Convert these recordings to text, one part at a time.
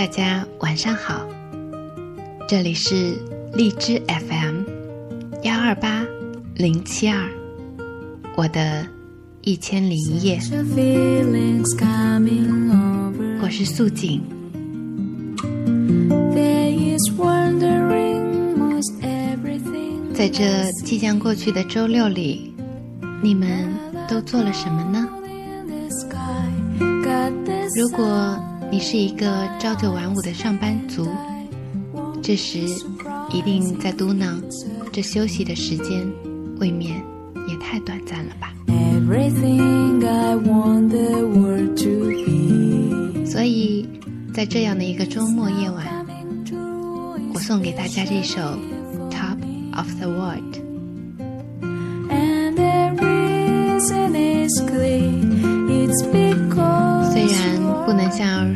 大家晚上好，这里是荔枝 FM 幺二八零七二，我的一千零一夜，我是素锦。在这即将过去的周六里，你们都做了什么呢？如果你是一个朝九晚五的上班族，这时一定在嘟囔：这休息的时间未免也太短暂了吧。所以，在这样的一个周末夜晚，我送给大家这首。Top of the world。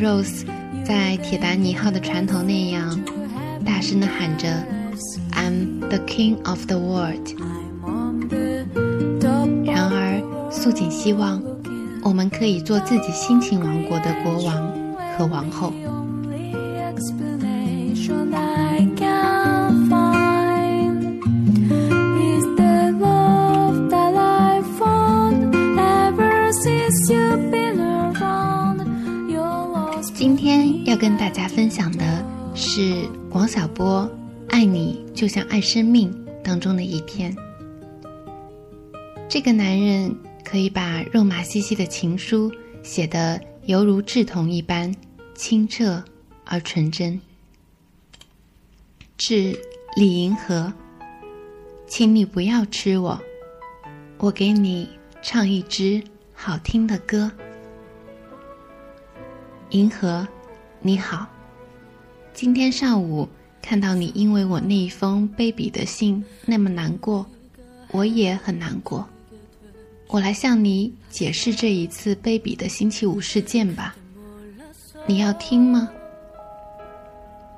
Rose 在铁达尼号的船头那样大声的喊着 "I'm the king of the world"，然而素锦希望我们可以做自己心情王国的国王和王后。今天要跟大家分享的是王小波《爱你就像爱生命》当中的一篇。这个男人可以把肉麻兮兮的情书写得犹如稚童一般清澈而纯真。致李银河，请你不要吃我，我给你唱一支好听的歌。银河。你好，今天上午看到你因为我那一封卑鄙的信那么难过，我也很难过。我来向你解释这一次卑鄙的星期五事件吧。你要听吗？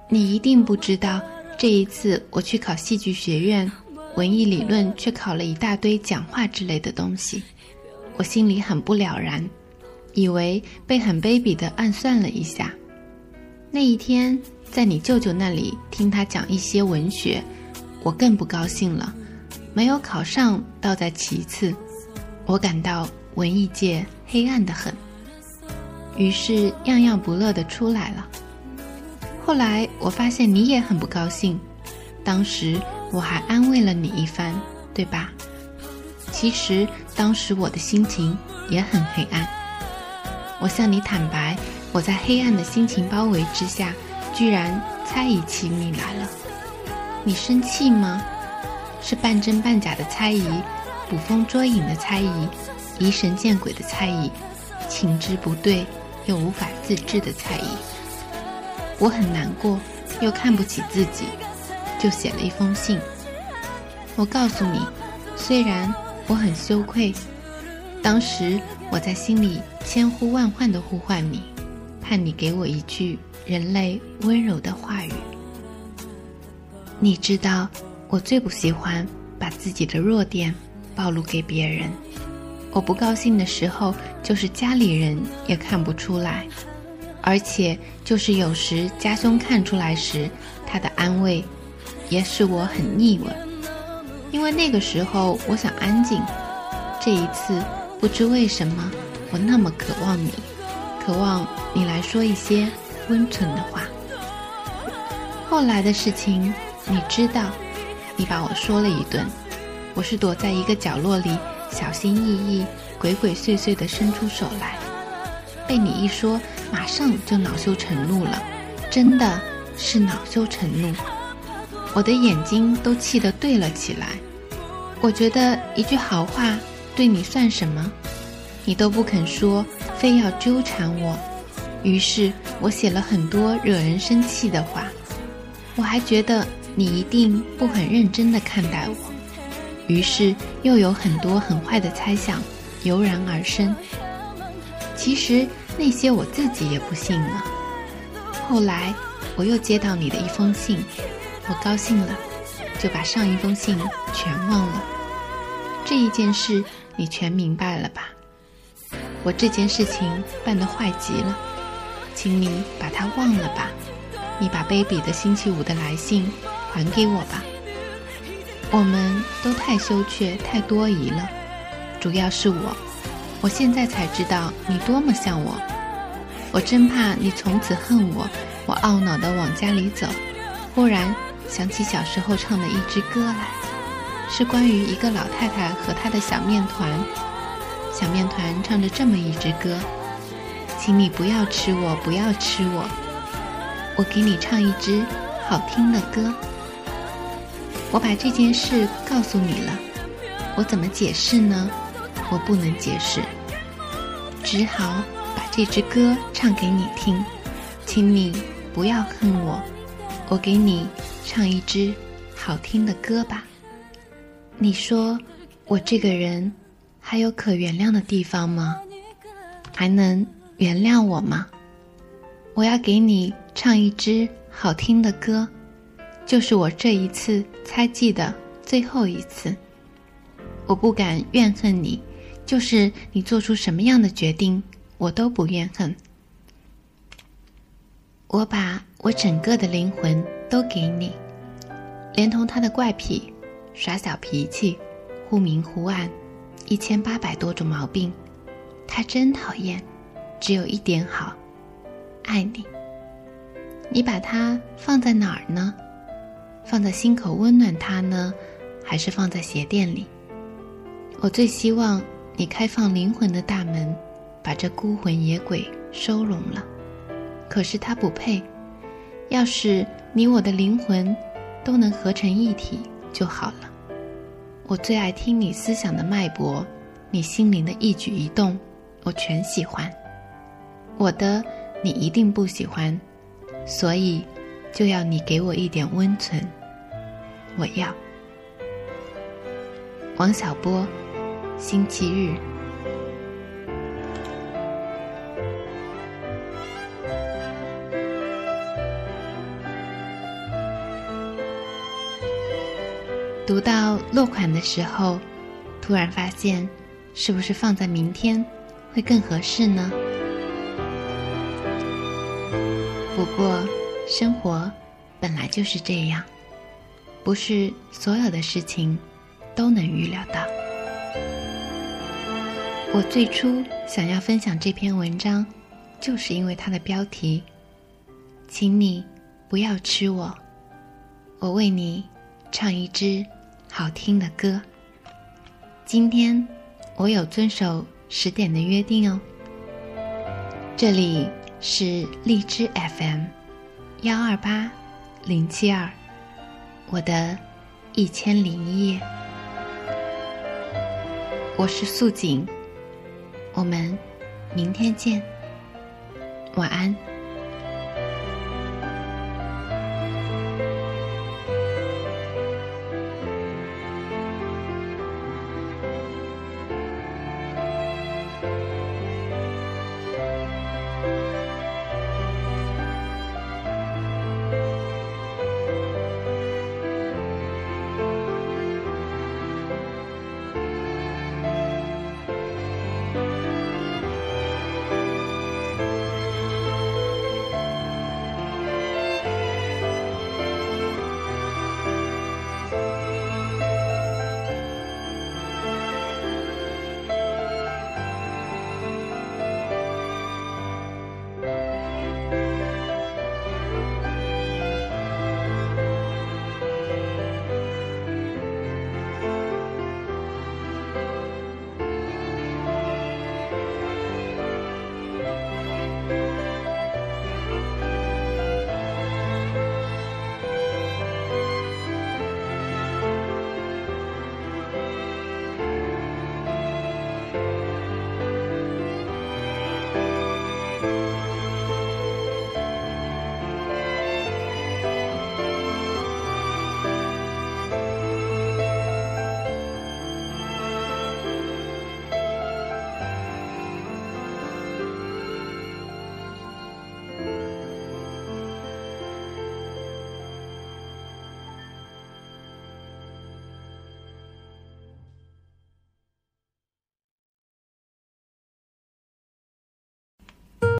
你一定不知道，这一次我去考戏剧学院，文艺理论却考了一大堆讲话之类的东西，我心里很不了然，以为被很卑鄙的暗算了一下。那一天，在你舅舅那里听他讲一些文学，我更不高兴了。没有考上倒在其次，我感到文艺界黑暗的很，于是样样不乐的出来了。后来我发现你也很不高兴，当时我还安慰了你一番，对吧？其实当时我的心情也很黑暗，我向你坦白。我在黑暗的心情包围之下，居然猜疑起你来了。你生气吗？是半真半假的猜疑，捕风捉影的猜疑，疑神见鬼的猜疑，情之不对又无法自制的猜疑。我很难过，又看不起自己，就写了一封信。我告诉你，虽然我很羞愧，当时我在心里千呼万唤的呼唤你。盼你给我一句人类温柔的话语。你知道，我最不喜欢把自己的弱点暴露给别人。我不高兴的时候，就是家里人也看不出来，而且就是有时家兄看出来时，他的安慰也使我很腻味。因为那个时候我想安静。这一次，不知为什么，我那么渴望你。渴望你来说一些温存的话。后来的事情你知道，你把我说了一顿。我是躲在一个角落里，小心翼翼、鬼鬼祟祟地伸出手来。被你一说，马上就恼羞成怒了，真的是恼羞成怒。我的眼睛都气得对了起来。我觉得一句好话对你算什么？你都不肯说。非要纠缠我，于是我写了很多惹人生气的话。我还觉得你一定不很认真的看待我，于是又有很多很坏的猜想油然而生。其实那些我自己也不信呢。后来我又接到你的一封信，我高兴了，就把上一封信全忘了。这一件事你全明白了吧？我这件事情办得坏极了，请你把它忘了吧。你把卑鄙的星期五的来信还给我吧。我们都太羞怯，太多疑了。主要是我，我现在才知道你多么像我。我真怕你从此恨我。我懊恼地往家里走，忽然想起小时候唱的一支歌来，是关于一个老太太和她的小面团。小面团唱着这么一支歌：“请你不要吃我，不要吃我。我给你唱一支好听的歌。”我把这件事告诉你了，我怎么解释呢？我不能解释，只好把这支歌唱给你听，请你不要恨我，我给你唱一支好听的歌吧。你说我这个人还有可原谅的地方吗？还能原谅我吗？我要给你唱一支好听的歌，就是我这一次猜忌的最后一次。我不敢怨恨你。就是你做出什么样的决定，我都不怨恨。我把我整个的灵魂都给你，连同他的怪癖、耍小脾气、忽明忽暗，一千八百多种毛病，他真讨厌。只有一点好，爱你。你把它放在哪儿呢？放在心口温暖他呢，还是放在鞋垫里？我最希望。你开放灵魂的大门，把这孤魂野鬼收容了。可是他不配。要是你我的灵魂都能合成一体就好了。我最爱听你思想的脉搏，你心灵的一举一动，我全喜欢。我的你一定不喜欢，所以就要你给我一点温存。我要。王小波。星期日，读到落款的时候，突然发现，是不是放在明天会更合适呢？不过，生活本来就是这样，不是所有的事情都能预料到。我最初想要分享这篇文章，就是因为它的标题。请你不要吃我，我为你唱一支好听的歌。今天我有遵守十点的约定哦。这里是荔枝 FM 幺二八零七二，我的一千零一夜。我是素锦。我们明天见，晚安。